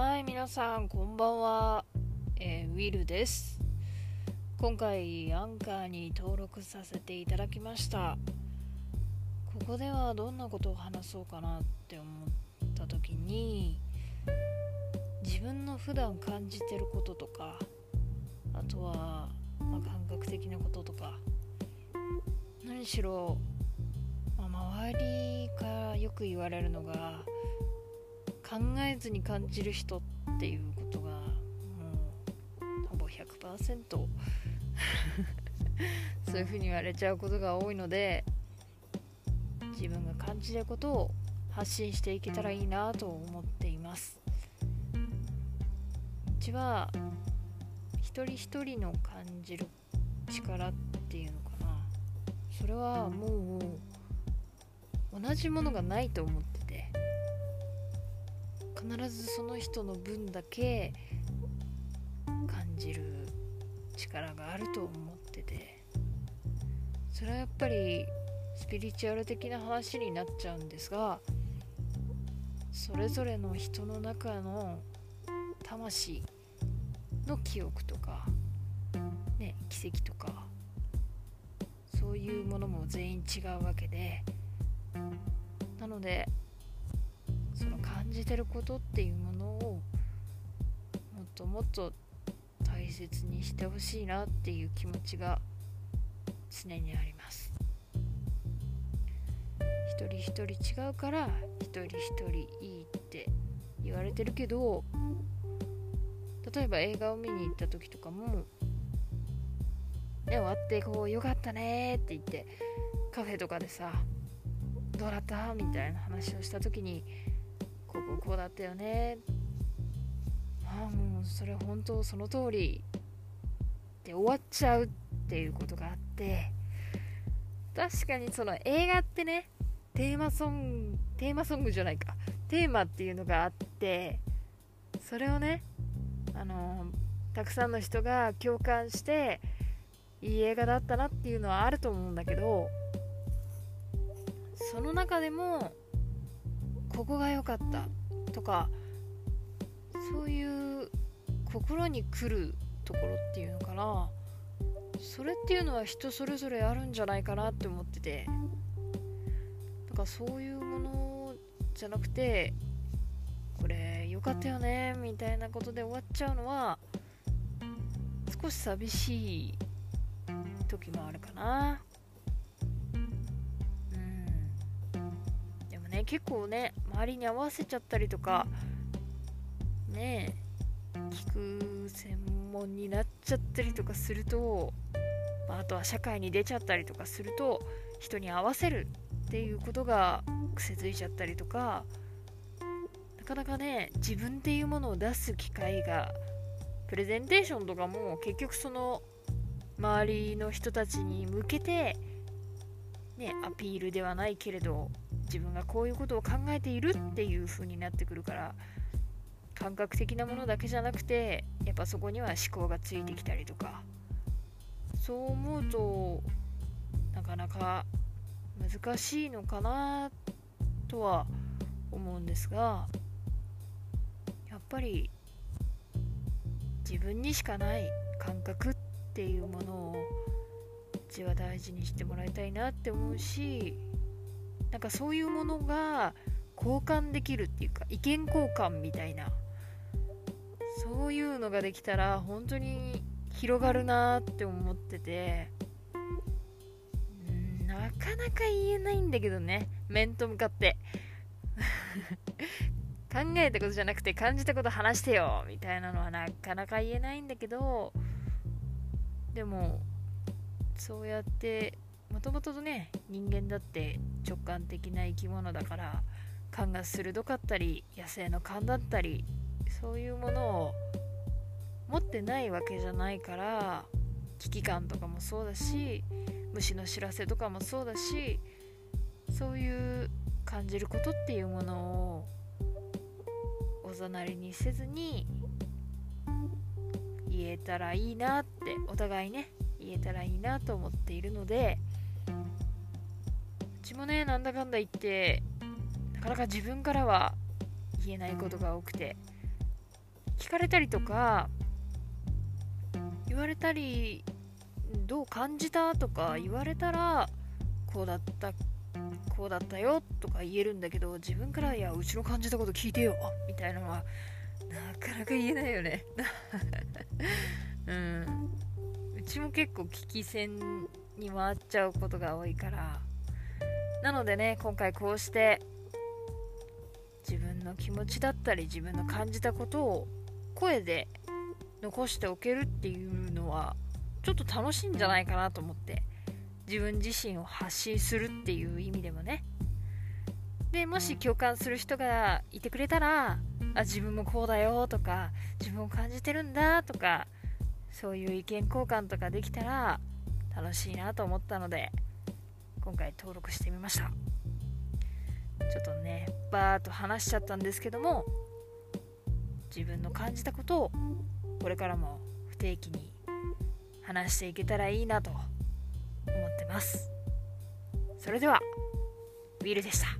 はい、皆さん、こんばんは。えーウィルです。今回、アンカーに登録させていただきました。ここではどんなことを話そうかなって思った時に、自分の普段感じてることとか、あとは、まあ、感覚的なこととか、何しろ、まあ周りからよく言われるのが、考えずに感じる人っていうことがもうほぼ100% そういうふうに言われちゃうことが多いので自分が感じることを発信していけたらいいなと思っています。うちは一人一人の感じる力っていうのかな。それはもう同じものがないと思ってて必ずその人の分だけ感じる力があると思ってて。それはやっぱりスピリチュアル的な話になっちゃうんですがそれぞれの人の中の魂の記憶とか、ね、奇跡とかそういうものも全員違うわけで。なのでその感じてることっていうものをもっともっと大切にしてほしいなっていう気持ちが常にあります。一人一人違うから一人一人いいって言われてるけど例えば映画を見に行った時とかもね終わってこうよかったねって言ってカフェとかでさどうだった？みたいな話をした時にこここうだったよね。ああもうそれ本当その通りで終わっちゃうっていうことがあって確かにその映画ってねテーマソングテーマソングじゃないか。テーマっていうのがあってそれをねあのたくさんの人が共感していい映画だったなっていうのはあると思うんだけどその中でもここが良かったとかそういう心に来るところっていうのかな。それっていうのは人それぞれあるんじゃないかなって思ってて。だかそういうものじゃなくてこれ良かったよねみたいなことで終わっちゃうのは少し寂しい時もあるかな。ね結構ね周りに合わせちゃったりとかね聞く専門になっちゃったりとかすると、まあ、あとは社会に出ちゃったりとかすると人に合わせるっていうことが癖づいちゃったりとかなかなかね自分っていうものを出す機会がプレゼンテーションとかも結局その周りの人たちに向けてねアピールではないけれど自分がこういうことを考えているっていう風になってくるから感覚的なものだけじゃなくてやっぱそこには思考がついてきたりとかそう思うとなかなか難しいのかなとは思うんですがやっぱり自分にしかない感覚っていうものをうちは大事にしてもらいたいなって思うしなんかそういうものが交換できるっていうか意見交換みたいなそういうのができたら本当に広がるなって思っててなかなか言えないんだけどね面と向かって。考えたことじゃなくて感じたこと話してよみたいなのはなかなか言えないんだけどでもそうやってもともとね人間だって直感的な生き物だから勘が鋭かったり野生の勘だったりそういうものを持ってないわけじゃないから危機感とかもそうだし虫の知らせとかもそうだしそういう感じることっていうものをおざなりにせずに言えたらいいなってお互いね言えたらいいなと思っているのでちもねなんだかんだ言ってなかなか自分からは言えないことが多くて聞かれたりとか言われたりどう感じたとか言われたらこうだったこうだったよとか言えるんだけど自分からいやうちの感じたこと聞いてよみたいなのはなかなか言えないよね。うん。うちも結構危機戦に回っちゃうことが多いからなのでね今回こうして自分の気持ちだったり自分の感じたことを声で残しておけるっていうのはちょっと楽しいんじゃないかなと思って自分自身を発信するっていう意味でもね。でもし共感する人がいてくれたらあ自分もこうだよとか自分を感じてるんだとかそういう意見交換とかできたら楽しいなと思ったので今回登録してみました。ちょっとねバーッと話しちゃったんですけども自分の感じたことをこれからも不定期に話していけたらいいなと思ってます。それではウィルでした。